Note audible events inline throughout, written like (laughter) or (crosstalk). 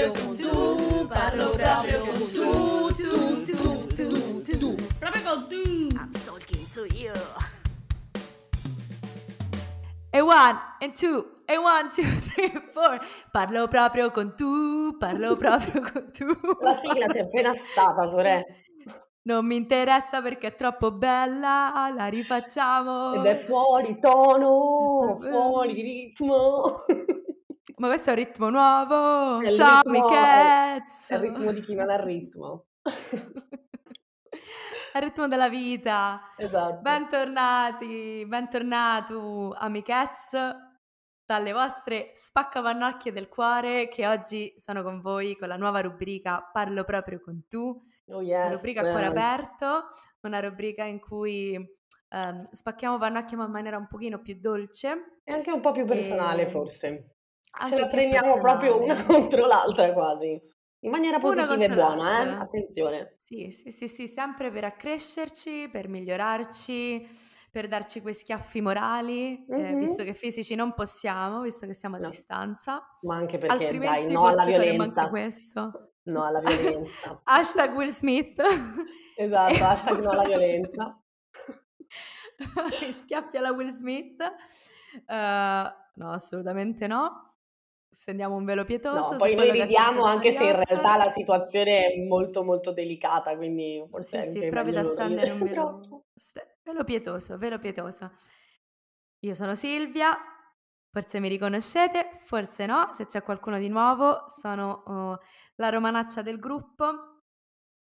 proprio con tu, parlo proprio con tu, tu, tu, tu, tu, tu, proprio con tu. I'm talking to you. E one, and two, e one, two, (laughs) three, four. Parlo proprio con tu, parlo proprio con tu. La sigla c'è appena stata, Sore. Non mi interessa perché è troppo bella, la rifacciamo. Ed è fuori tono, (laughs) fuori ritmo. Ma questo è un ritmo nuovo. È Ciao, ritmo-. È il ritmo di chi non ha ritmo. È il ritmo della vita. Esatto. Bentornati, bentornato amichezz dalle vostre spaccavannocchie del cuore che oggi sono con voi con la nuova rubrica Parlo proprio con tu, Oh una yes. rubrica a cuore aperto, una rubrica in cui ehm, spacchiamo pannocchie ma in maniera un pochino più dolce. E anche un po' più personale, E- forse. Anche Ce la prendiamo proprio una contro l'altra quasi. In maniera positiva e buona, eh? Attenzione. Sì, sì, sì, sì, sempre per accrescerci, per migliorarci, per darci quei schiaffi morali, eh, Mhm. visto che fisici non possiamo, visto che siamo a No. distanza. Ma anche perché, dai, Altrimenti no alla violenza. questo. No alla violenza. (laughs) Hashtag Will Smith. Esatto, (laughs) hashtag no alla violenza. (laughs) Schiaffi alla Will Smith. Eh, no, assolutamente no. Stendiamo un velo pietoso No, poi noi ridiamo anche se in realtà la situazione è molto molto delicata, quindi forse Sì, sì, proprio da stendere (laughs) un velo, velo pietoso, velo pietoso. Io sono Silvia, forse mi riconoscete, forse no, se c'è qualcuno di nuovo, sono oh, la romanaccia del gruppo,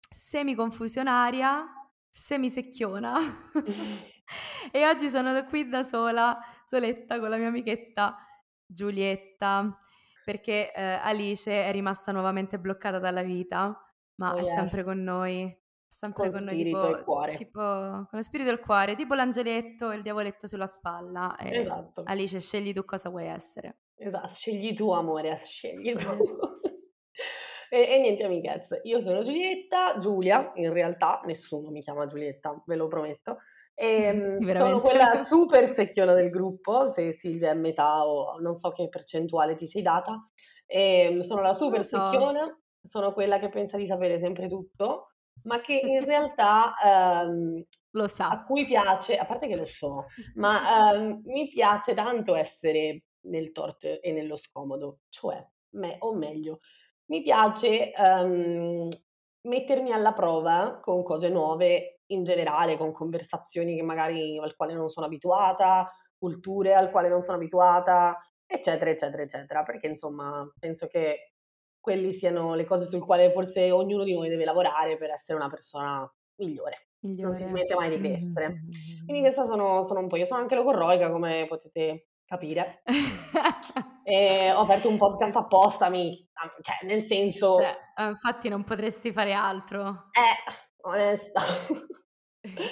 semi-confusionaria, semi-secchiona. (laughs) e oggi sono qui da sola, soletta, con la mia amichetta Giulietta, perché eh, Alice è rimasta nuovamente bloccata dalla vita, ma Oh, è sempre yes. con noi. Sempre Con con noi, tipo, tipo con lo spirito e il cuore, tipo l'angeletto e il diavoletto sulla spalla. Esatto. Alice, scegli tu cosa vuoi essere. Esatto, scegli tu amore, scegli Sì. tu. (laughs) e, e niente amichezze, io sono Giulietta, Giulia, in realtà nessuno mi chiama Giulietta, ve lo prometto. E, mm, sono Veramente. quella (laughs) super secchiona del gruppo, se Silvia è metà o non so che percentuale ti sei data. E, mm, sono la super so. secchiona, sono quella che pensa di sapere sempre tutto, ma che (laughs) in realtà ehm, Lo a sa. cui piace, a parte che lo so, ma (laughs) ehm, mi piace tanto essere nel torto e nello scomodo, cioè, me, o meglio, mi piace ehm, mettermi alla prova con cose nuove in generale, con conversazioni che magari al quale non sono abituata, culture al quale non sono abituata, eccetera, eccetera, eccetera, perché insomma penso che quelli siano le cose sul quale forse ognuno di noi deve lavorare per essere una persona migliore. Non si Migliore. smette mai di Mhm, crescere. mhm, Quindi questa sono, sono un po', io sono anche logorroica come potete capire. E (laughs) ho aperto un podcast apposta, mi, cioè nel senso, Cioè, infatti non potresti fare altro, eh, onesta. (laughs)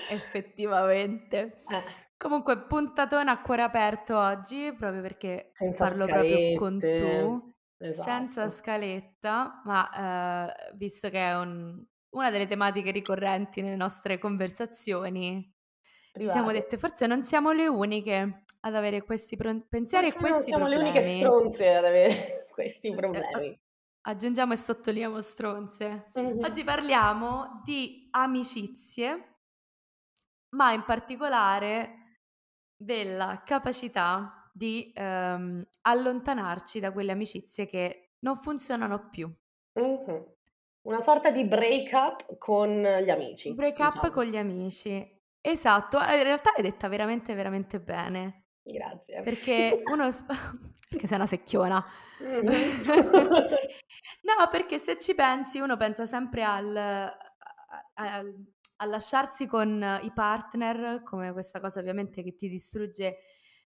effettivamente. Eh, Comunque, puntatona a cuore aperto oggi, proprio perché senza parlo proprio con scalette, tu, senza esatto. scaletta, ma eh, visto che è un- una delle tematiche ricorrenti nelle nostre conversazioni, ci siamo Private. dette forse non siamo le uniche ad avere questi pro- pensieri e Forse non questi siamo le uniche problemi. stronze ad avere (laughs) questi problemi. Aggiungiamo e sottolineiamo stronze. Mhm. Oggi parliamo di amicizie, ma in particolare della capacità di ehm, allontanarci da quelle amicizie che non funzionano più. Mhm. Una sorta di break up con gli amici, Break up diciamo. con gli amici. Esatto, eh, in realtà l'hai detta veramente, veramente bene. Grazie. Perché uno... perché sei una secchiona. Mhm. (laughs) No, perché se ci pensi, uno pensa sempre al, a- a lasciarsi con i partner, come questa cosa ovviamente che ti distrugge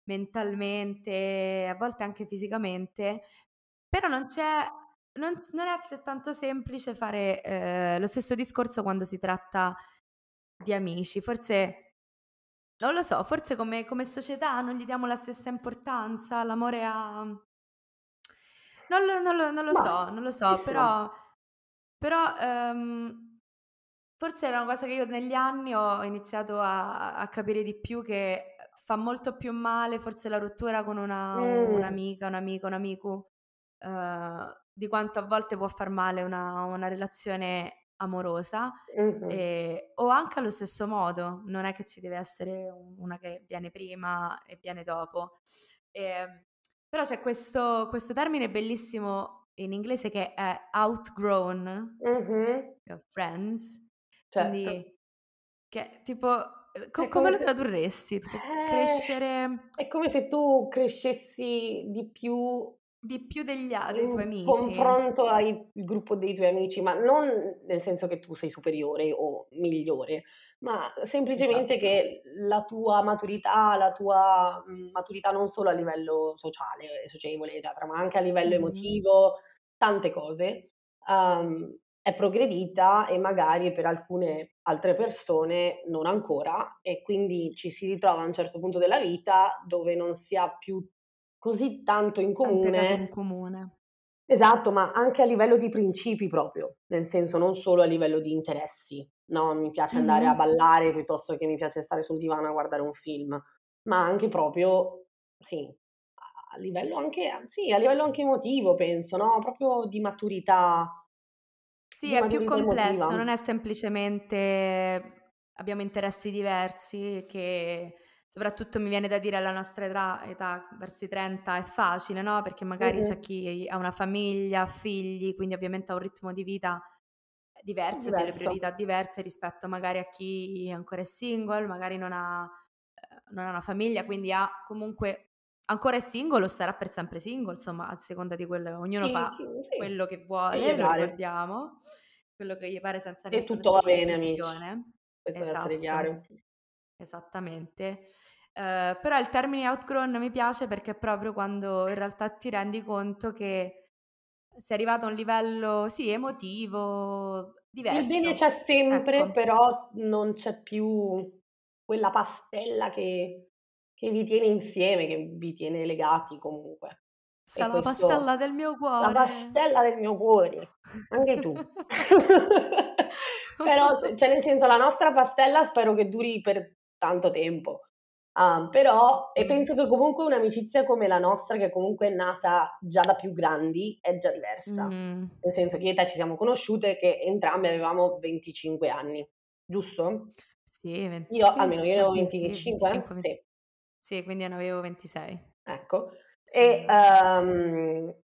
mentalmente, a volte anche fisicamente, però non c'è, non, non è altrettanto semplice fare eh, lo stesso discorso quando si tratta di amici. Forse, non lo so, forse come, come società non gli diamo la stessa importanza, l'amore a... Non lo, non lo- non lo Ma, so, non lo so, però, però ehm, forse era una cosa che io negli anni ho iniziato a, a capire di più che fa molto più male, forse la rottura con una, Mm. un'amica, un amico, un amico, eh, di quanto a volte può far male una, una relazione amorosa Mhm. e- o anche allo stesso modo, non è che ci deve essere un- una che viene prima e viene dopo. E- però c'è questo, questo termine bellissimo in inglese che è outgrown Mhm. of friends, Certo. quindi che tipo, eh, co- come come lo se- tradurresti? Tipo Eh, crescere È come se tu crescessi di più di più degli, a- dei tuoi amici. confronto al gruppo dei tuoi amici, ma non nel senso che tu sei superiore o migliore, ma semplicemente Esatto. che la tua maturità, la tua mm, maturità non solo a livello sociale e socievole, eccetera, ma anche a livello Mhm. emotivo, tante cose, ehm, è progredita e magari per alcune altre persone non ancora e quindi ci si ritrova a un certo punto della vita dove non si ha più così tanto in Tante cose in comune. comune. Esatto, ma anche a livello di principi proprio, nel senso non solo a livello di interessi. No, mi piace andare a Mhm. ballare piuttosto che mi piace stare sul divano a guardare un film, ma anche proprio, sì, a livello anche, sì, a livello anche emotivo, penso, no? Proprio di maturità, Sì, di è più maturità complesso, emotiva. non è semplicemente abbiamo interessi diversi che soprattutto mi viene da dire alla nostra età, età verso i 30 è facile, no? Perché magari c'è Mhm. chi ha una famiglia, figli, quindi ovviamente ha un ritmo di vita diverso e delle Diverso. priorità diverse rispetto magari a chi ancora è single, magari non ha, eh, non ha una famiglia, quindi ha comunque ancora è single o sarà per sempre single, insomma, a seconda di quello, ognuno Chi, fa sì, quello che vuole, lo ricordiamo, quello che gli pare senza E nessun tutto va bene, amici. Questo deve essere Esatto, chiaro. Esattamente. Eh, però il termine outgrown mi piace perché è proprio quando in realtà ti rendi conto che sei arrivato a un livello, sì, emotivo, Il bene diverso. c'è sempre, Ecco, però non c'è più quella pastella che, che vi tiene insieme, che vi tiene legati comunque. E la questo, pastella del mio la cuore. pastella del mio cuore, anche tu. (laughs) (laughs) Però, cioè nel senso, la nostra pastella spero che duri per tanto tempo. Ah, però, e Mm. penso che comunque un'amicizia come la nostra, che comunque è nata già da più grandi, è già diversa. Mm. Nel senso che io e te ci siamo conosciute che entrambe avevamo 25 anni, giusto? Sì, ven- Io, sì, almeno io ne ho oddio, sì, 25, 25, 20 sì, Sì, quindi io ne avevo 26. ecco. Sì, E, ehm,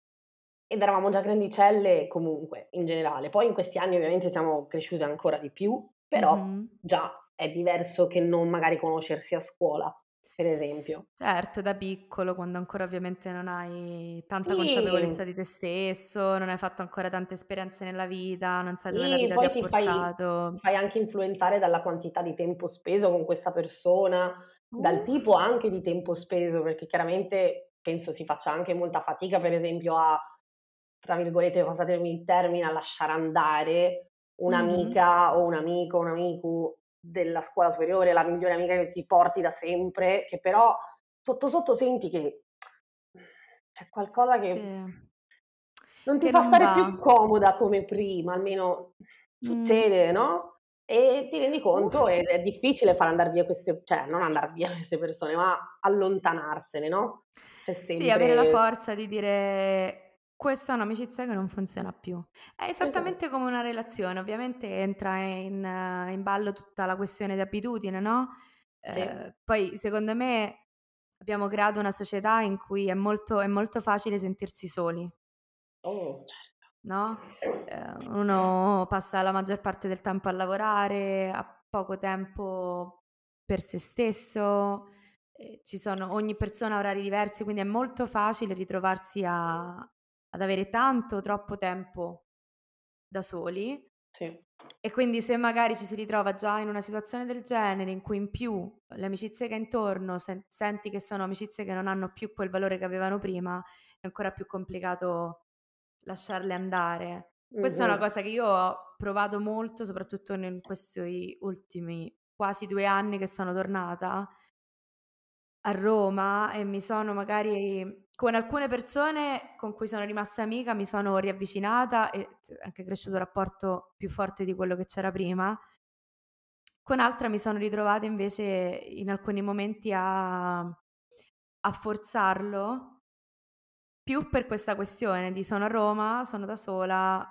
ed eravamo già grandicelle comunque, in generale. Poi in questi anni ovviamente siamo cresciute ancora di più, però Mhm. già è diverso che non magari conoscersi a scuola, per esempio. Certo, da piccolo, quando ancora ovviamente non hai tanta Sì, consapevolezza di te stesso, non hai fatto ancora tante esperienze nella vita, non sai dove la sì, vita ti poi ti fai, ti portato. fai anche influenzare dalla quantità di tempo speso con questa persona, dal tipo anche di tempo speso, perché chiaramente penso si faccia anche molta fatica, per esempio, a, tra virgolette, passatemi il termine, a lasciare andare un'amica o un amico, un amico della scuola superiore, la migliore amica che ti porti da sempre, che però sotto sotto senti che c'è qualcosa che Sì. non ti Che fa non stare più va. comoda come prima, almeno Mm. succede, no? E ti rendi conto Uff. ed è difficile far andare via queste, cioè non andare via (laughs) queste persone, ma allontanarsene, no? C'è Sì, avere la sempre... forza di dire questa è un'amicizia che non funziona più. È Esatto, esattamente come una relazione, ovviamente entra in, eh, in ballo tutta la questione di abitudine, no? sì. Eh, poi secondo me abbiamo creato una società in cui è molto, è molto facile sentirsi soli, Oh, certo. no? Eh, uno passa la maggior parte del tempo a lavorare, ha poco tempo per se stesso, eh, ci sono, ogni persona ha orari diversi, quindi è molto facile ritrovarsi a- ad avere tanto, troppo tempo da soli. Sì. E quindi se magari ci si ritrova già in una situazione del genere in cui in più le amicizie che hai intorno sen- senti che sono amicizie che non hanno più quel valore che avevano prima, è ancora più complicato lasciarle andare. Questa è una cosa che io ho provato molto, soprattutto in questi ultimi quasi due anni che sono tornata a Roma e mi sono magari con alcune persone con cui sono rimasta amica mi sono riavvicinata e c'è anche cresciuto un rapporto più forte di quello che c'era prima. Con altre mi sono ritrovata invece in alcuni momenti a, a forzarlo più per questa questione di sono a Roma, sono da sola,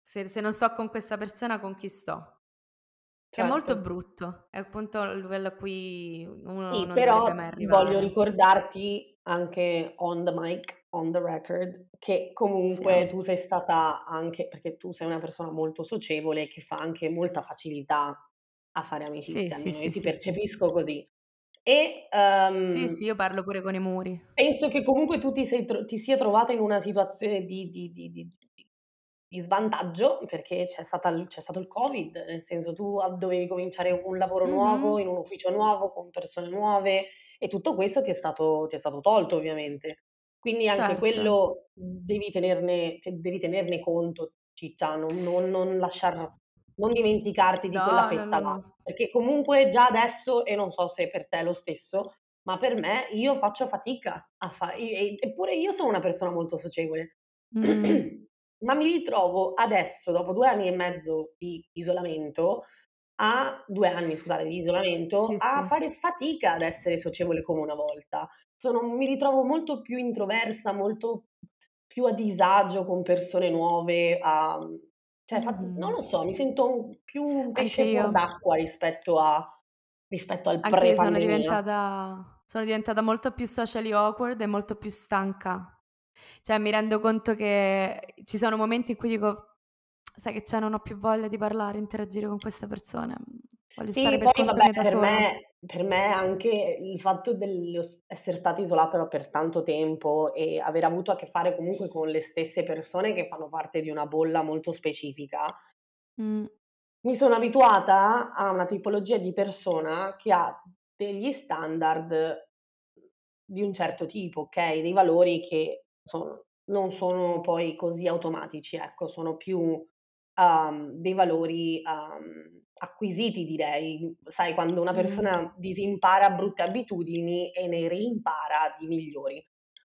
se, se non sto con questa persona con chi sto? Che è molto Certo. brutto, è appunto il livello a cui uno Sì, non però dovrebbe mai voglio arrivare. ricordarti anche on the mic, on the record, che comunque Sì. tu sei stata anche, perché tu sei una persona molto socievole che fa anche molta facilità a fare Sì, amicizia, sì, sì, io ti sì, sì. percepisco così. E Sì, ehm, sì, io parlo pure con i muri. penso che comunque tu ti, sei tro- ti sia trovata in una situazione di, di- di- di- di- svantaggio perché c'è, stata c'è stato il Covid, nel senso tu ah, dovevi cominciare un lavoro nuovo, Mhm. in un ufficio nuovo, con persone nuove e tutto questo ti è stato, ti è stato tolto ovviamente. Quindi anche Certo. quello devi tenerne, te- devi tenerne conto, Ciccia, non, non, non lasciar, non dimenticarti di quella No, no, fetta no, no. perché comunque già adesso, e non so se per te è lo stesso, ma per me io faccio fatica a fare, eppure io sono una persona molto socievole, (clears throat) Mm. Ma mi ritrovo adesso, dopo due anni e mezzo di isolamento, a due anni, scusate, di isolamento, Sì, a sì. fare fatica ad essere socievole come una volta. Sono, mi ritrovo molto più introversa, molto più a disagio con persone nuove, a, cioè, fa- non lo so, mi sento un- più un pesce fuor d'acqua rispetto, a, rispetto al Anche io sono pre-pandemia. diventata, sono diventata molto più socially awkward e molto più stanca. Cioè, mi rendo conto che ci sono momenti in cui dico, sai che c'è, non ho più voglia di parlare, interagire con queste persone. Voglio stare Sì, per poi vabbè, per sola. me, per me anche il fatto di essere stata isolata per tanto tempo e aver avuto a che fare comunque con le stesse persone che fanno parte di una bolla molto specifica, Mm. mi sono abituata a una tipologia di persona che ha degli standard di un certo tipo, ok? Dei valori che sono- non sono poi così automatici, ecco, sono più um, dei valori um, acquisiti, direi. Sai, quando una persona disimpara brutte abitudini e ne reimpara di migliori.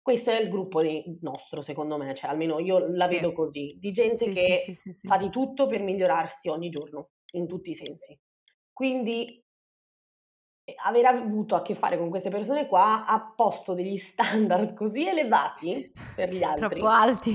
Questo è il gruppo dei- nostro, secondo me, cioè almeno io la Sì. vedo così, di gente Sì, che sì, fa di tutto per migliorarsi ogni giorno, in tutti i sensi. Quindi aver avuto a che fare con queste persone qua ha posto degli standard così elevati per gli (laughs) altri Troppo alti.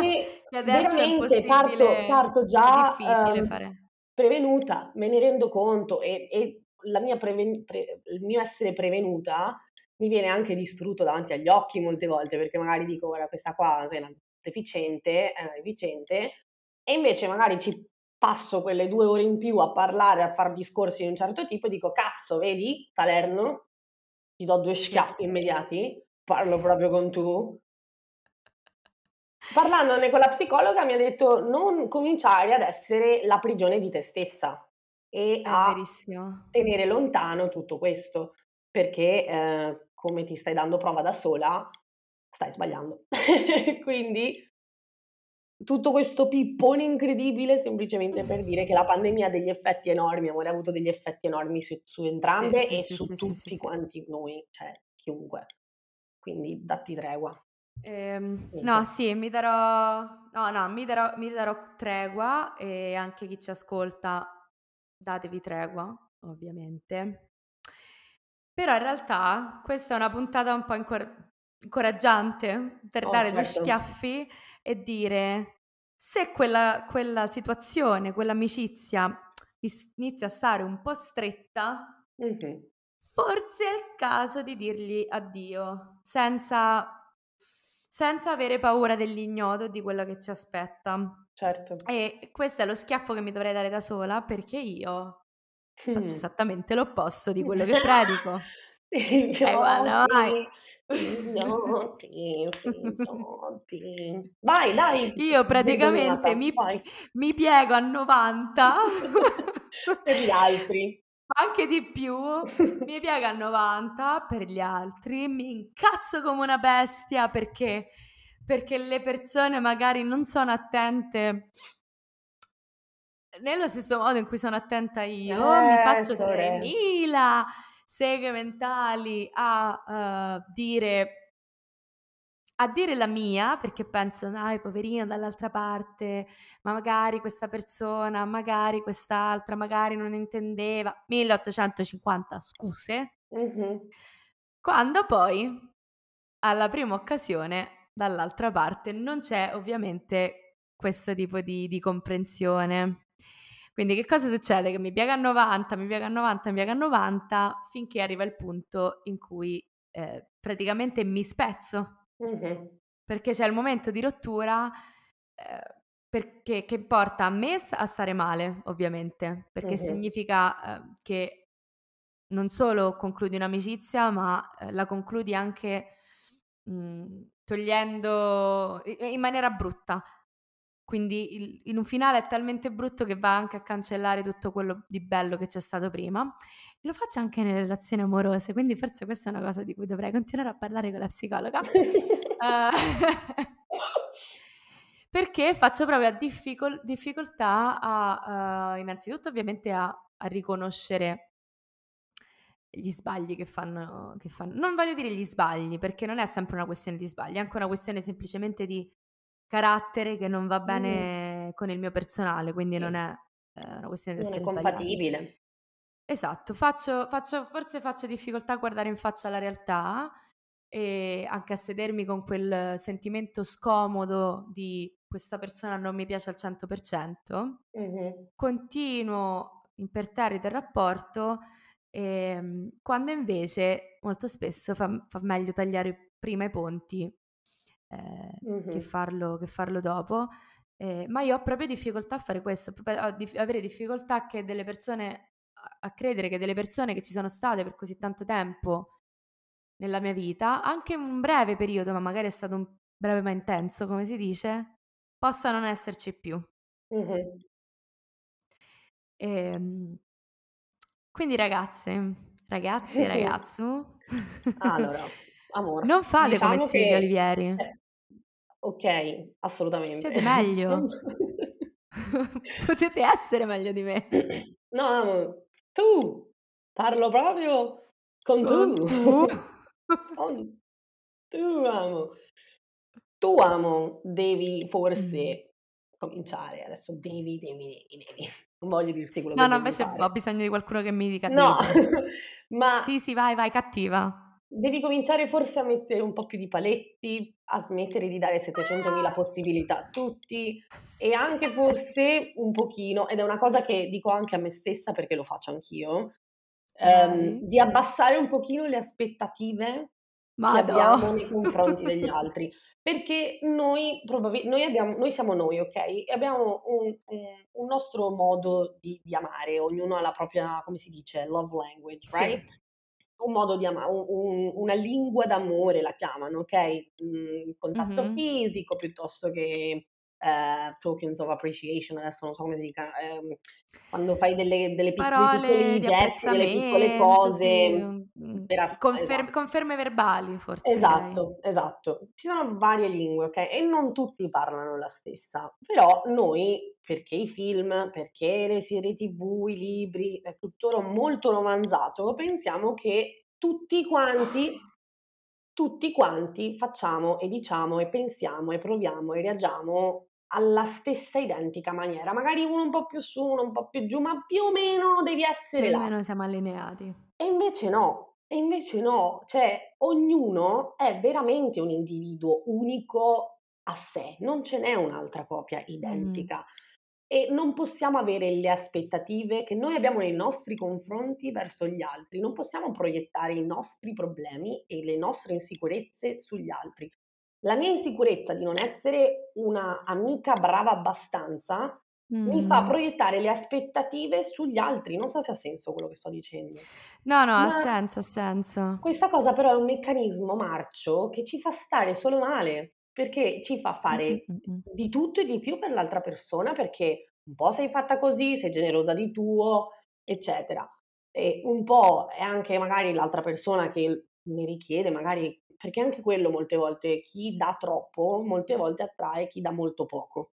che (laughs) adesso è veramente parto, parto è già difficile fare. prevenuta, me ne rendo conto e, e la mia preven- pre- il mio essere prevenuta mi viene anche distrutto davanti agli occhi molte volte perché magari dico guarda questa qua è una deficiente, è una deficiente e invece magari ci passo quelle due ore in più a parlare, a fare discorsi di un certo tipo e dico cazzo vedi Salerno, ti do due schiaffi immediati, parlo proprio con tu Parlandone con la psicologa mi ha detto non cominciare ad essere la prigione di te stessa e È a verissimo. tenere lontano tutto questo, perché eh, come ti stai dando prova da sola, stai sbagliando. (laughs) Quindi tutto questo pippone incredibile semplicemente per dire che la pandemia ha degli effetti enormi, amore, ha avuto degli effetti enormi su, su entrambe Sì, e sì, su sì, tutti quanti noi, cioè chiunque. Quindi datti tregua. Ehm, no, sì, mi darò, no, no, mi darò, mi darò tregua e anche chi ci ascolta, datevi tregua, ovviamente. Però in realtà questa è una puntata un po' incor- incoraggiante per Oh, dare due certo. schiaffi e dire se quella, quella situazione, quell'amicizia inizia a stare un po' stretta, Mhm. Forse è il caso di dirgli addio, senza, senza avere paura dell'ignoto di quello che ci aspetta. Certo. E questo è lo schiaffo che mi dovrei dare da sola perché io faccio Mm. esattamente l'opposto di quello che (laughs) predico. Guarda, vai. Idioti, idioti. (laughs) Vai, dai, Io praticamente mi, vai. mi piego a 90 (laughs) Per gli altri. anche di più. Mi piego a 90 per gli altri, mi incazzo come una bestia perché, perché le persone magari non sono attente nello stesso modo in cui sono attenta io. mi Eh, faccio sore. 3000 seghe mentali a eh, dire a dire la mia, perché penso, dai, poverino dall'altra parte, ma magari questa persona, magari quest'altra, magari non intendeva. 1850 scuse. Mhm. Quando poi alla prima occasione dall'altra parte non c'è ovviamente questo tipo di, di comprensione. Quindi che cosa succede? Che mi piega a 90, mi piega a 90, mi piega a 90, finché arriva il punto in cui eh, praticamente mi spezzo. Mm-hmm. Perché c'è il momento di rottura eh, perché, che porta a me a stare male, ovviamente, perché Mm-hmm. significa eh, che non solo concludi un'amicizia, ma eh, la concludi anche mh, mm, togliendo in maniera brutta. Quindi il, in un finale è talmente brutto che va anche a cancellare tutto quello di bello che c'è stato prima. Lo faccio anche nelle relazioni amorose, quindi forse questa è una cosa di cui dovrei continuare a parlare con la psicologa. uh, (laughs) (laughs) perché faccio proprio difficol- difficoltà a, uh, innanzitutto ovviamente a, a, riconoscere gli sbagli che fanno, che fanno. Non voglio dire gli sbagli, perché non è sempre una questione di sbagli, è anche una questione semplicemente di carattere che non va bene mm. con il mio personale, quindi sì. non è eh, una questione di non essere è compatibile. Sbagliati. Esatto, faccio, faccio, forse faccio difficoltà a guardare in faccia la realtà e anche a sedermi con quel sentimento scomodo di questa persona non mi piace al 100%, mm-hmm. continuo imperterrito il rapporto e, quando invece molto spesso fa, fa meglio tagliare prima i ponti eh, mm-hmm. che, farlo, che, farlo, dopo. Eh, ma io ho proprio difficoltà a fare questo, a dif- avere difficoltà che delle persone, a-, credere che delle persone che ci sono state per così tanto tempo nella mia vita, anche un breve periodo, ma magari è stato un breve ma intenso, come si dice, possa non esserci più. Mm-hmm. E, Ehm, quindi ragazze, ragazzi (laughs) e ragazzo, allora, amore, non fate diciamo come Silvia che... Olivieri. Eh, ok, assolutamente. Siete meglio. (laughs) Potete essere meglio di me. No, amo, tu, parlo proprio con, Con tu. tu. (laughs) Con tu, amo. Tu, amo, devi Mm. forse cominciare. Adesso devi, devi, devi, devi. Non voglio dirti quello No, che no, devi invece fare. ho bisogno di qualcuno che mi dica No, (laughs) ma Sì, sì, vai, vai, cattiva. Devi cominciare forse a mettere un po' più di paletti, a smettere di dare 700.000 possibilità a tutti e anche forse un pochino, ed è una cosa che dico anche a me stessa perché lo faccio anch'io, ehm, di abbassare un pochino le aspettative che abbiamo Madò. nei (laughs) confronti degli altri. Perché noi, probabil- noi, abbiamo, noi siamo noi, ok? E abbiamo un, un- un nostro modo di, di amare, ognuno ha la propria, come si dice, love language, Sì. Un modo di amare, una lingua d'amore la chiamano, ok? Mm, contatto Mhm. fisico piuttosto che eh, tokens of appreciation, adesso non so come si dica, ehm, quando fai delle, delle pic- dei Parole piccoli gesti, delle piccole cose. sì, mm, per aff- confer- esatto. conferme verbali, forse direi. Esatto, esatto. Ci sono varie lingue, ok? E non tutti parlano la stessa. Però noi, perché i film, perché le serie TV, i libri, è tutto molto romanzato, pensiamo che tutti quanti, tutti quanti facciamo e diciamo e pensiamo e proviamo e reagiamo alla stessa identica maniera. Magari uno un po' più su, uno un po' più giù, ma più o meno devi essere Più o là. meno siamo allineati. E invece no, e invece no, cioè ognuno è veramente un individuo unico a sé, non ce n'è un'altra copia Mm. identica e non possiamo avere le aspettative che noi abbiamo nei nostri confronti verso gli altri, non possiamo proiettare i nostri problemi e le nostre insicurezze sugli altri. La mia insicurezza di non essere una amica brava abbastanza mi fa Mm. proiettare le aspettative sugli altri. Non so se ha senso quello che sto dicendo. No, no, ha Ma senso, ha senso. questa cosa però è un meccanismo marcio che ci fa stare solo male, perché ci fa Mm, fare mm, mm, mm. di tutto e di più per l'altra persona, perché un po' sei fatta così, sei generosa di tuo, eccetera. E un po' è anche magari l'altra persona che ne richiede, magari perché anche quello molte volte chi dà troppo, molte volte attrae chi dà molto poco.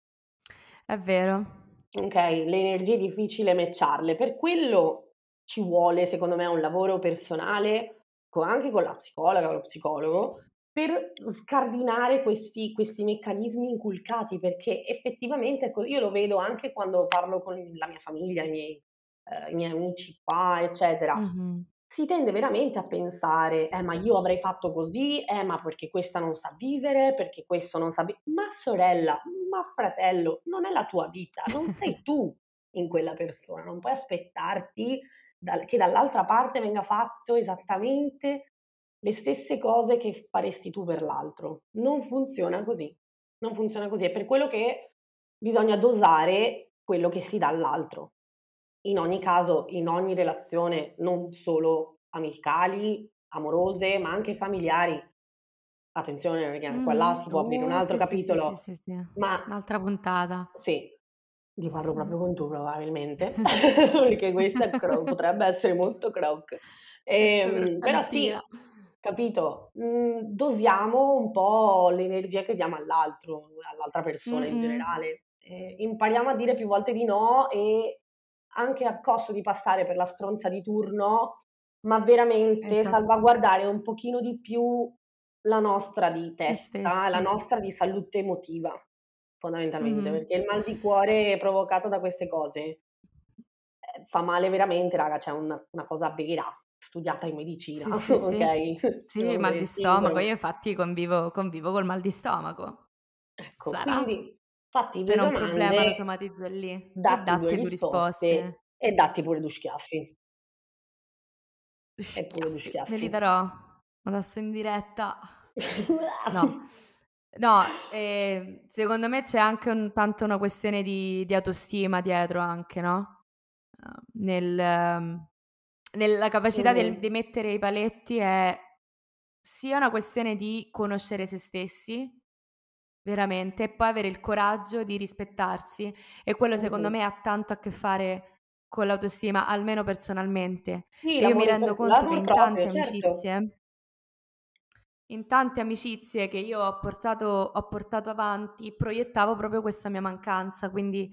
È vero. Ok, le energie è difficile matcharle, per quello ci vuole, secondo me, un lavoro personale, co- anche con la psicologa o lo psicologo, per scardinare questi, questi meccanismi inculcati, perché effettivamente ecco, io lo vedo anche quando parlo con la mia famiglia, i miei, eh, i miei amici qua, eccetera. Mhm. Si tende veramente a pensare, eh ma io avrei fatto così, eh ma perché questa non sa vivere, perché questo non sa vivere. Ma sorella, ma fratello, non è la tua vita, non sei (laughs) tu in quella persona, non puoi aspettarti dal- che dall'altra parte venga fatto esattamente le stesse cose che faresti tu per l'altro. Non funziona così, non funziona così, è per quello che bisogna dosare quello che si dà all'altro in ogni caso, in ogni relazione, non solo amicali, amorose, ma anche familiari. Attenzione, perché anche qua là si può aprire un Uh, altro sì, capitolo, sì, sì. ma Un'altra puntata. sì, ti parlo Mh. proprio con tu probabilmente, (laughs) (laughs) perché questa cro- potrebbe essere molto croc. Ehm, però sì, capito, mm, dosiamo un po' l'energia che diamo all'altro, all'altra persona in Mh-mh. generale. Eh, impariamo a dire più volte di no e anche a costo di passare per la stronza di turno, ma veramente Esatto. salvaguardare un pochino di più la nostra di testa, la nostra di salute emotiva, fondamentalmente, Mh-mh. perché il mal di cuore provocato da queste cose eh, fa male veramente, raga, c'è una, una cosa vera, studiata in medicina, Sì, sì, (laughs) sì. ok? Ci Sì, sono mal di stomaco. Io infatti convivo, convivo col mal di stomaco. Ecco, Sarà? quindi fatti due un problema lo somatizzo lì. E datti due datti due risposte risposte. e datti pure due schiaffi. E pure due Schiaffi. Me li darò adesso in diretta. (laughs) No. No, ehm, secondo me c'è anche un tanto una questione di di autostima dietro anche, no, uhm, nel mhmm, nella capacità del Mhm. di mettere i paletti è sia una questione di conoscere se stessi, veramente, e poi avere il coraggio di rispettarsi e quello secondo me ha tanto a che fare con l'autostima, almeno personalmente. Sì, E io mi rendo conto che in proprio, tante certo. amicizie in tante amicizie che io ho portato ho portato avanti, proiettavo proprio questa mia mancanza, quindi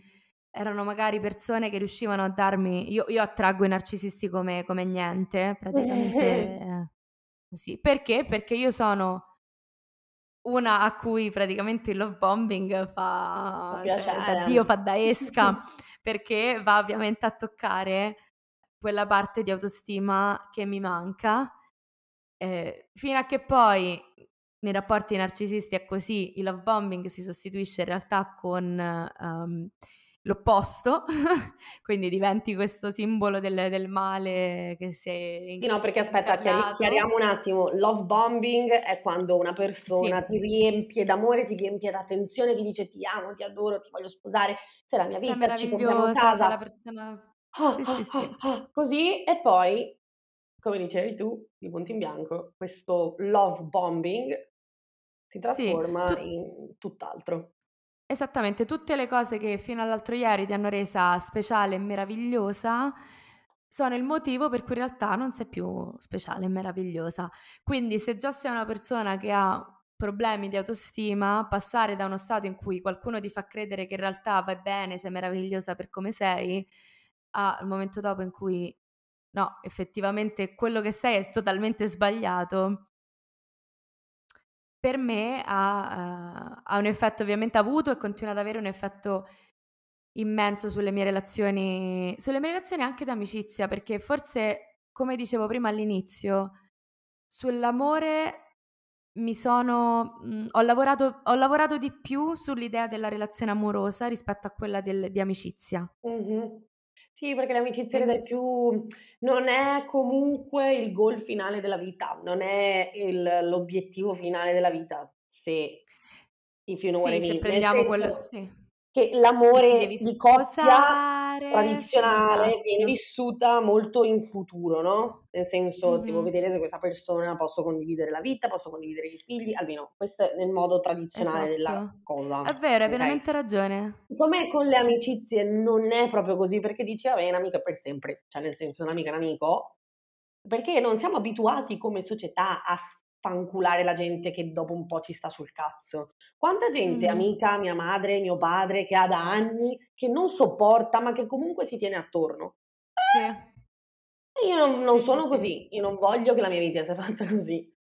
erano magari persone che riuscivano a darmi io io attraggo i narcisisti come come niente, praticamente (laughs) eh, sì. Perché? Perché io sono una a cui praticamente il love bombing Fa cioè da Dio fa da esca, (laughs) perché va ovviamente a toccare quella parte di autostima che mi manca, ehm, fino a che poi nei rapporti narcisisti è così, il love bombing si sostituisce in realtà con, uhm, l'opposto, (laughs) quindi diventi questo simbolo del del male che è Sì, no, perché aspetta, chiari- chiariamo un attimo. Love bombing è quando una persona Sì. ti riempie d'amore, ti riempie d'attenzione, ti dice ti amo, ti adoro, ti voglio sposare, sei la mia Sei vita, ci compriamo sei la casa. persona Ah, sì, ah, sì, sì. ah, ah, così e poi, come dicevi tu, di punto in bianco, questo love bombing si Sì, trasforma tut in tutt'altro. Esattamente, tutte le cose che fino all'altro ieri ti hanno resa speciale e meravigliosa sono il motivo per cui in realtà non sei più speciale e meravigliosa. Quindi se già sei una persona che ha problemi di autostima, passare da uno stato in cui qualcuno ti fa credere che in realtà vai bene, sei meravigliosa per come sei, al momento dopo in cui no, effettivamente quello che sei è totalmente sbagliato per me ha, uhm, ha un effetto ovviamente ha avuto e continua ad avere un effetto immenso sulle mie relazioni sulle mie relazioni anche d'amicizia, perché forse, come dicevo prima all'inizio, sull'amore mi sono mhmm, ho lavorato ho lavorato di più sull'idea della relazione amorosa rispetto a quella del di amicizia. Mh-mh. Sì, perché l'amicizia mi più non è comunque il goal finale della vita, non è il l'obiettivo finale della vita, se if you know what I Sì, se mean. Nel prendiamo quello senso sì. Che l'amore di coppia tradizionale viene esatto. vissuta molto in futuro, no, nel senso devo Mh-mh. vedere se questa persona posso condividere la vita, posso condividere i figli, almeno questo è nel modo tradizionale della Esatto. cosa, È vero, hai okay? veramente ragione. Siccome con le amicizie non è proprio così, perché dici: "Vabbè, un'amica per sempre", cioè nel senso un'amica è un amico, perché non siamo abituati come società a sfanculare la gente che dopo un po' ci sta sul cazzo. Quanta gente, Mh-mh. amica, mia madre, mio padre, che ha da anni, che non sopporta, ma che comunque si tiene attorno. Sì. E io non non Sì, sì, sono sì. così, io non voglio che la mia vita sia fatta così.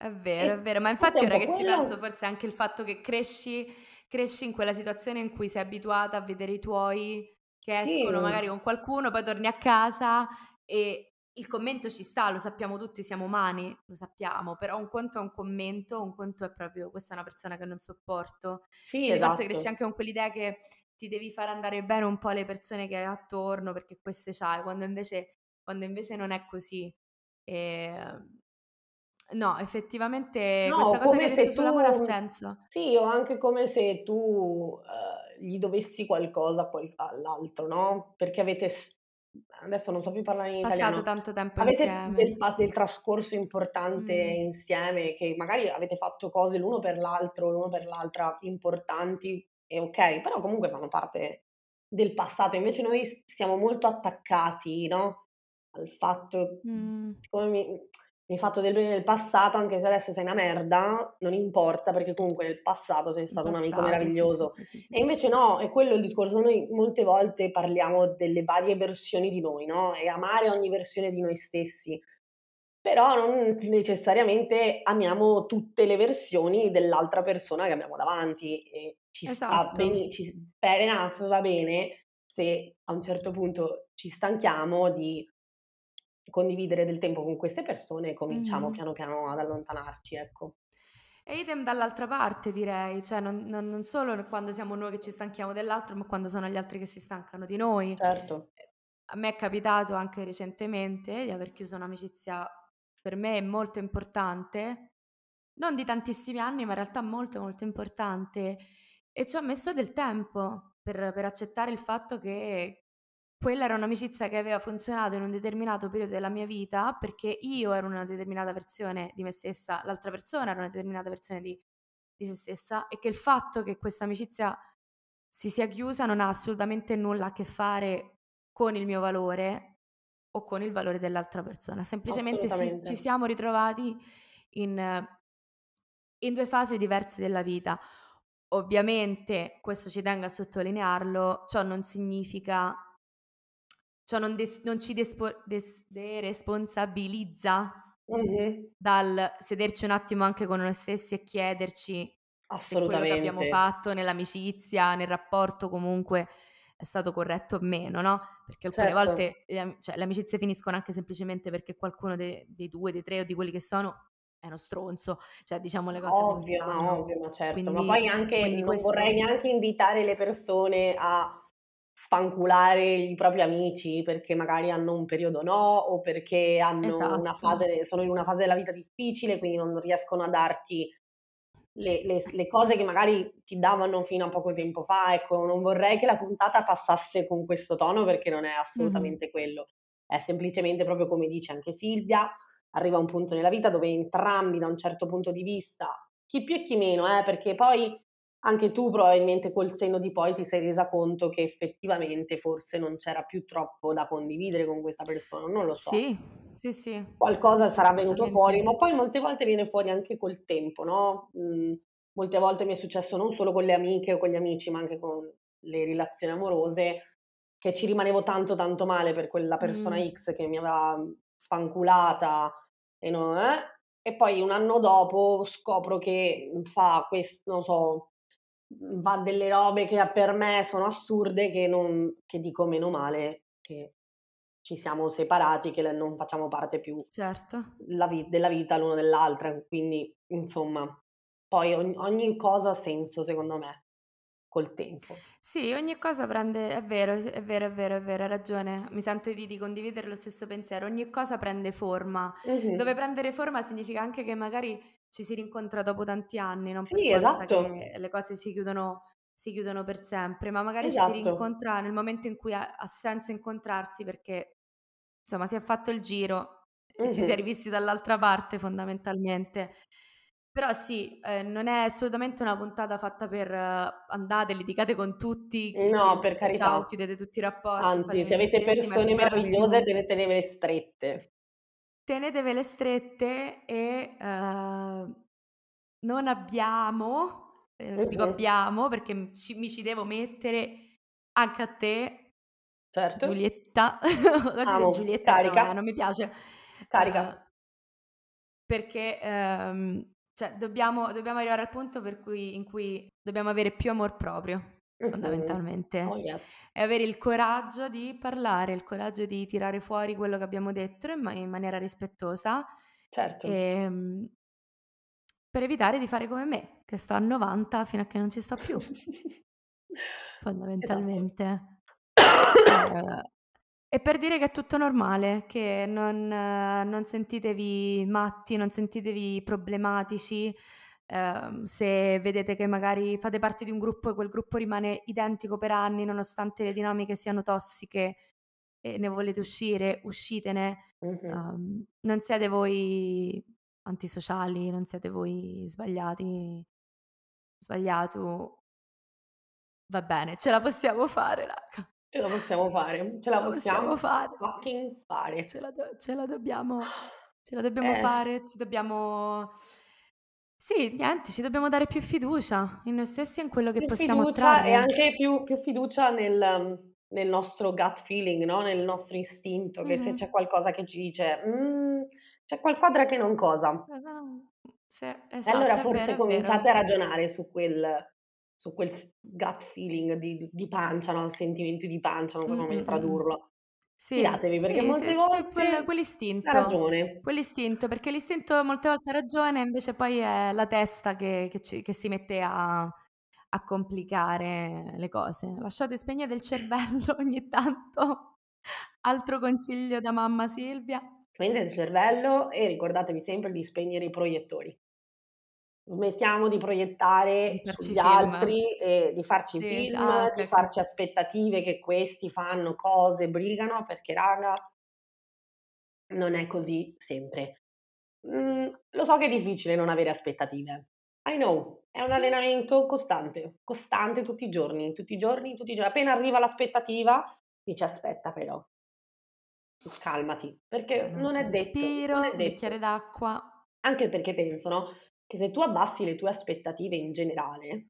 È vero, è E vero, ma è infatti ora che ci quello penso forse anche il fatto che cresci cresci in quella situazione in cui sei abituata a vedere i tuoi che escono magari Sì. con qualcuno, poi torni a casa e il commento ci sta, lo sappiamo tutti, siamo umani, lo sappiamo, però un conto è un commento, un conto è proprio questa è una persona che non sopporto. Sì, Quindi esatto. forse cresci anche con quell'idea che ti devi far andare bene un po' le persone che hai attorno perché queste c'hai, quando invece, quando invece non è così. E, no, effettivamente No, questa cosa che hai detto sul lavoro ha tu senso. sì, o anche come se tu, ehm, gli dovessi qualcosa all'altro, no, perché avete adesso non so più parlare in Passato italiano. tanto tempo Avete insieme. del del trascorso importante Mh. insieme, che magari avete fatto cose l'uno per l'altro, l'uno per l'altra importanti e okay, però comunque fanno parte del passato. Invece noi siamo molto attaccati, no, al fatto siccome mi mi hai fatto del bene nel passato, anche se adesso sei una merda, non importa perché comunque nel passato sei stato un amico passato, sì, sì, meraviglioso. sì, sì, sì, E invece no, è quello il discorso. Noi molte volte parliamo delle varie versioni di noi, no, e amare ogni versione di noi stessi, però non necessariamente amiamo tutte le versioni dell'altra persona che abbiamo davanti e ci sta Esatto. beni ci s fair enough, va bene, se a un certo punto ci stanchiamo di condividere del tempo con queste persone e cominciamo Mh-mh. piano piano ad allontanarci, ecco. E idem dall'altra parte direi, cioè non non non solo quando siamo noi che ci stanchiamo dell'altro, ma quando sono gli altri che si stancano di noi. Certo. A me è capitato anche recentemente di aver chiuso un'amicizia per me molto importante, non di tantissimi anni, ma in realtà molto, molto importante e ci ho messo del tempo per per accettare il fatto che quella era un'amicizia che aveva funzionato in un determinato periodo della mia vita, perché io ero una determinata versione di me stessa, l'altra persona era una determinata versione di di se stessa e che il fatto che questa amicizia si sia chiusa non ha assolutamente nulla a che fare con il mio valore o con il valore dell'altra persona. Semplicemente si ci siamo ritrovati in in 2 fasi diverse della vita. Ovviamente, questo ci tengo a sottolinearlo, ciò non significa ciò non des non ci despo des deresponsabilizza Mh-mh. dal sederci un attimo anche con noi stessi e chiederci se quello che abbiamo fatto nell'amicizia, nel rapporto comunque è stato corretto o meno, no, perché alcune Certo. volte le cioè le amicizie finiscono anche semplicemente perché qualcuno de dei 2, dei 3 o di quelli che sono è uno stronzo, cioè diciamo le Ma cose ovvio, ma ovvio, ma certo. Ma Quindi poi anche non vorrei questo neanche invitare le persone a sfanculare i propri amici perché magari hanno un periodo no, o perché hanno una Esatto. fase sono in una fase della vita difficile, quindi non riescono a darti le le le cose che magari ti davano fino a poco tempo fa. Ecco, non vorrei che la puntata passasse con questo tono perché non è assolutamente quello. È semplicemente proprio come dice anche Silvia, arriva un punto nella vita dove entrambi da un certo punto di vista, chi più e chi meno, eh, perché poi anche tu probabilmente col senno di poi ti sei resa conto che effettivamente forse non c'era più troppo da condividere con questa persona, non lo so. Sì, sì, sì. Qualcosa sì, sarà venuto fuori, ma poi molte volte viene fuori anche col tempo, no, mhmm, molte volte mi è successo non solo con le amiche o con gli amici, ma anche con le relazioni amorose, che ci rimanevo tanto, tanto male per quella persona Mh. X che mi aveva sfanculata e no eh, e poi 1 anno dopo scopro che, mhmm, fa ques non so, mhmm, fa delle robe che per me sono assurde che non che dico: "Meno male che ci siamo separati, che non facciamo parte più Certo. la vi della vita l'uno dell'altra". Quindi, insomma, poi ogn ogni cosa ha senso secondo me, col tempo. Sì, ogni cosa prende è vero, è vero, è vero, è vero, hai ragione. Mi sento di di condividere lo stesso pensiero. Ogni cosa prende forma. Dove Mh-mh. prendere forma significa anche che magari ci si rincontra dopo tanti anni, non per Sì, forza esatto. che le cose si chiudono si chiudono per sempre, ma magari ci si Esatto. rincontra nel momento in cui ha ha senso incontrarsi perché, insomma, si è fatto il giro e ci si è rivisti dall'altra parte fondamentalmente. Però sì, ehm, non è assolutamente una puntata fatta per andate, litigate con tutti, chi No, chi per c ciao, carità. chiudete tutti i rapporti Anzi, se avete persone meravigliose più tenetevele strette. Tenetevele strette e, uhm, non abbiamo, ehm, dico Mh-mh. abbiamo perché, ci mi ci devo mettere, anche a te, Certo. Giulietta, (laughs) oggi sei Amo, Giulietta che non è carica. non mi piace, Carica. uhm perché, ehm, cioè dobbiamo dobbiamo arrivare al punto per cui in cui dobbiamo avere più amor proprio. Fondamentalmente. Oh yes. E avere il coraggio di parlare, il coraggio di tirare fuori quello che abbiamo detto in, ma- in maniera rispettosa, Certo. ehm, per evitare di fare come me, che sto a 90 fino a che non ci sto più, (laughs) Esatto. fondamentalmente. Eh, e per dire che è tutto normale, che non, eh, non sentitevi matti, non sentitevi problematici, ehm, se vedete che magari fate parte di un gruppo e quel gruppo rimane identico per anni nonostante le dinamiche siano tossiche e ne volete uscire, uscitene. Mhm. Ehm, non siete voi antisociali, non siete voi sbagliati, sbagliato. Va bene, ce la possiamo fare, raga. Ce la possiamo fare, ce la Ce la possiamo possiamo fare. fucking fare. Ce la, do- ce la dobbiamo, ce la dobbiamo Eh. fare, ci dobbiamo... Sì, niente, ci dobbiamo dare più fiducia in noi stessi e in quello che Più possiamo fiducia e anche più, più fiducia nel, nel nostro gut feeling, no? Nel nostro istinto, che se Mhm. c'è qualcosa che ci dice "Mm, c'è qualquadra che non cosa. Sì, E esatto, allora è forse vero, cominciate a ragionare su quel, su quel gut feeling di, di pancia, no? Sentimento di pancia, non so Mm, come mm, mm. tradurlo. Sì, Fidatevi, perché sì, molte sì, volte quel- ha quell'istinto, ragione. quell'istinto, perché l'istinto molte volte ha ragione, invece poi è la testa che, che ci- che si mette a, a complicare le cose. Lasciate spegnere il cervello (laughs) ogni tanto. Altro consiglio da mamma Silvia. Spegnete il cervello e ricordatevi sempre di spegnere i proiettori. Smettiamo di Di proiettare farci sugli film. altri e di farci Sì, film, ah, di farci aspettative che questi fanno cose, brigano, perché raga, non è così sempre. Mm, lo so che è difficile non avere aspettative. I know, è un allenamento costante, costante tutti i giorni, tutti i giorni, tutti i giorni. Appena arriva l'aspettativa, dici aspetta però, calmati, perché non è detto, Respiro, non è detto. bicchiere d'acqua. Anche perché penso, no, che se tu abbassi le tue aspettative in generale,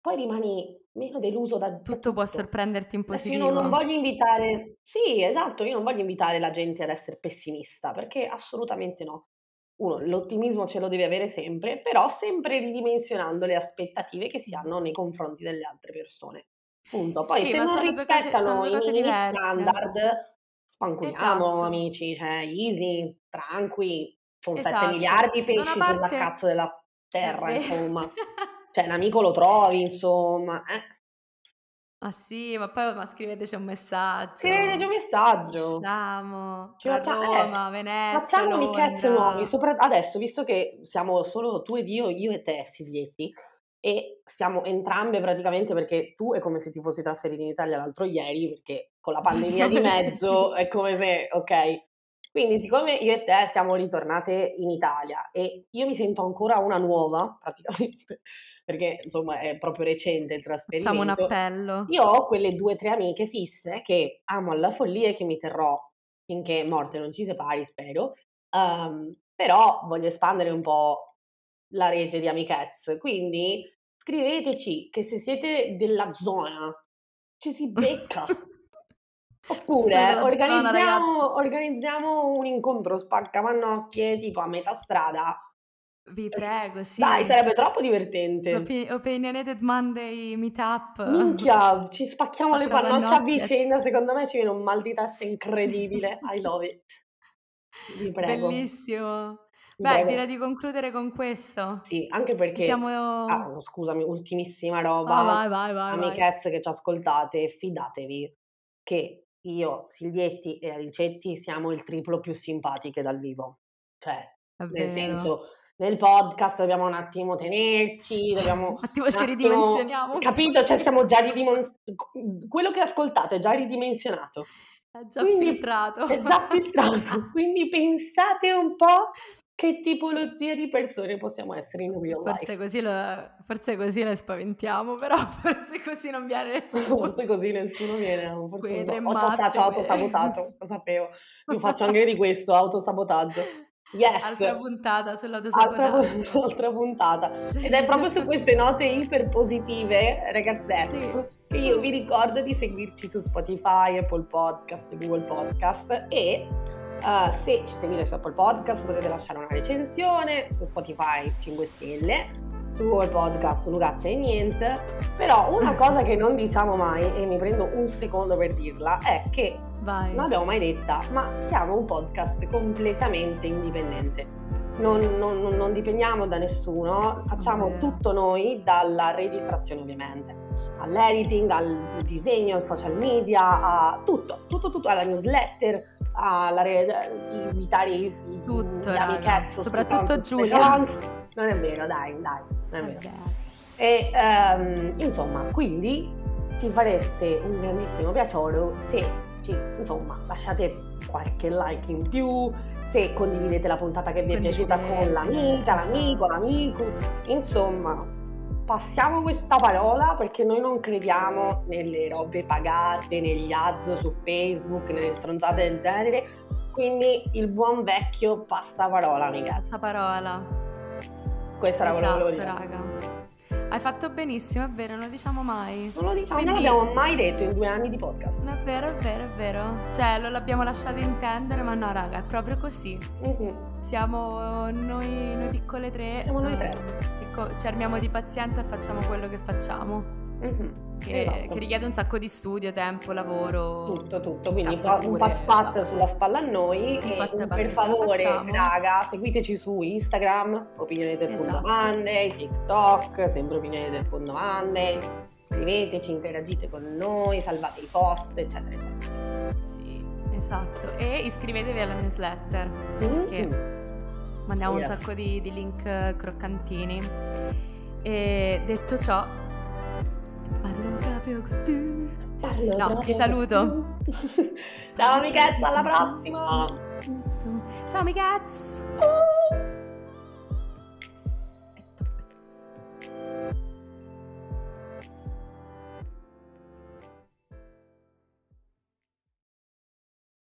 poi rimani meno deluso da, da Tutto può tutto. sorprenderti in Adesso io non, positivo. voglio invitare, sì, esatto, io non voglio invitare la gente ad essere pessimista, perché assolutamente no. Uno, l'ottimismo ce lo deve avere sempre, però sempre ridimensionando le aspettative che si hanno nei confronti delle altre persone. Punto. Poi Sì, se non cose, rispettano due i cose minimi standard, spanculiamo, Esatto, amici, cioè easy, tranqui, sono 7 esatto. miliardi di pesci sulla parte cazzo della terra, vero. insomma. (laughs) Cioè, un amico lo trovi, insomma. Eh. Ah sì, ma poi ma scriveteci un Scriveteci un messaggio. messaggio. Usciamo Ci tra faccia- eh, Roma, Venezia, facciamo Londra. nuovi, sopra- adesso, visto che siamo solo tu ed io, io e te, Silvietti, e siamo entrambe praticamente perché tu è come se ti fossi trasferita in Italia l'altro ieri, perché con la (laughs) pandemia di mezzo è come se, ok. Quindi, siccome io e te siamo ritornate in Italia e io mi sento ancora una nuova, praticamente, (laughs) perché insomma è proprio recente il Facciamo un trasferimento, appello. io ho quelle due o tre amiche fisse che amo alla follia e che mi terrò finché morte non ci separi, spero. Ehm, però voglio espandere un po' la rete di amichezze, quindi scriveteci che se siete della zona ci si becca. (laughs) Oppure organizziamo, organizziamo un incontro spaccamannocchie tipo a metà strada. Vi prego, Dai, sì. sarebbe troppo divertente. Opi- Opinionated Monday meetup. Minchia, ci spacchiamo le pannocchie a vicenda, secondo me ci viene un mal di testa incredibile. I love it. Vi (laughs) prego, Bellissimo. Beh, prego. direi di concludere con questo. Sì, anche perché, siamo... ah, oh, scusami, ultimissima Ah, roba, vai, vai, vai, vai. amichezze che ci ascoltate, fidatevi che io, Silvietti e Alicetti siamo il triplo più simpatiche dal vivo. Cioè, È nel senso, nel podcast dobbiamo un attimo tenerci, dobbiamo Un attimo ci ridimensioniamo capito? Cioè, siamo già ridimensionati, quello che ascoltate è già ridimensionato. È già Quindi filtrato. è già filtrato, (laughs) quindi pensate un po' che tipologia di persone possiamo essere in real Forse così, lo, forse così le spaventiamo, però (laughs) forse così non viene nessuno. Forse così nessuno viene, forse tre ho, ho, ci ho autosabotato, lo sapevo. (laughs) Io faccio anche di questo, autosabotaggio. Yes! Altra puntata Altra, sull'autosabotaggio. altra puntata. Ed è proprio su queste note iper positive, Sì. ragazzetti, che io vi ricordo di seguirci su Spotify, Apple Podcast, Google Podcast e uh, se ci seguite su Apple Podcast potete lasciare una recensione, su Spotify 5 stelle su Google Podcast, Lugazza e niente, però una (laughs) cosa che non diciamo mai, e mi prendo un secondo per dirla, è che Vai. non l'abbiamo mai detta, ma siamo un podcast completamente indipendente. Non, non- non- dipendiamo da nessuno, facciamo Vero. tutto noi, dalla registrazione ovviamente, all'editing, al disegno, al social media, a tutto, tutto, tutto, alla newsletter, alla re- invitare i, i- Tutto, gli raga. amichetto, Soprattutto Giulia. Non è vero, dai, dai, non è vero. Vabbè. E ehm, insomma, quindi ci fareste un grandissimo piacere se ci, insomma, lasciate qualche like in più, se condividete la puntata che vi è piaciuta con l'amica, esatto. l'amico, l'amico. Insomma, passiamo questa parola perché noi non crediamo nelle robe pagate, negli ads su Facebook, nelle stronzate del genere. Quindi il buon vecchio passaparola, amica. Questa parola. Questa era quello che volevo Esatto, dire. raga. Hai fatto benissimo, è vero, non lo diciamo mai. Non lo diciamo, non Quindi- l'abbiamo mai detto in due anni di podcast. È vero, è vero, è vero. Cioè, lo l'abbiamo lasciato intendere, ma no, raga, è proprio così. Mhm. Siamo noi, noi piccole tre. Siamo noi tre. Eh, che co- ci armiamo di pazienza e facciamo quello che facciamo. Mhm. Che, Esatto. che richiede un sacco di studio, tempo, lavoro. Tutto, tutto. Quindi fa- un pat pat esatto. sulla spalla a noi Un e pat pat per favore, raga, seguiteci su Instagram, opinioni del Esatto. Monday, TikTok, sempre opinioni del punto Monday. Scriveteci, interagite con noi, salvate i post, eccetera, eccetera. Sì, esatto. E iscrivetevi alla newsletter. Perché Mandiamo un Yes. sacco di, di link eh, croccantini. E detto ciò, parlo proprio con te. Parlo No, vi saluto. Ciao amichezza, alla prossima! Ciao, mi cazzo! Uh.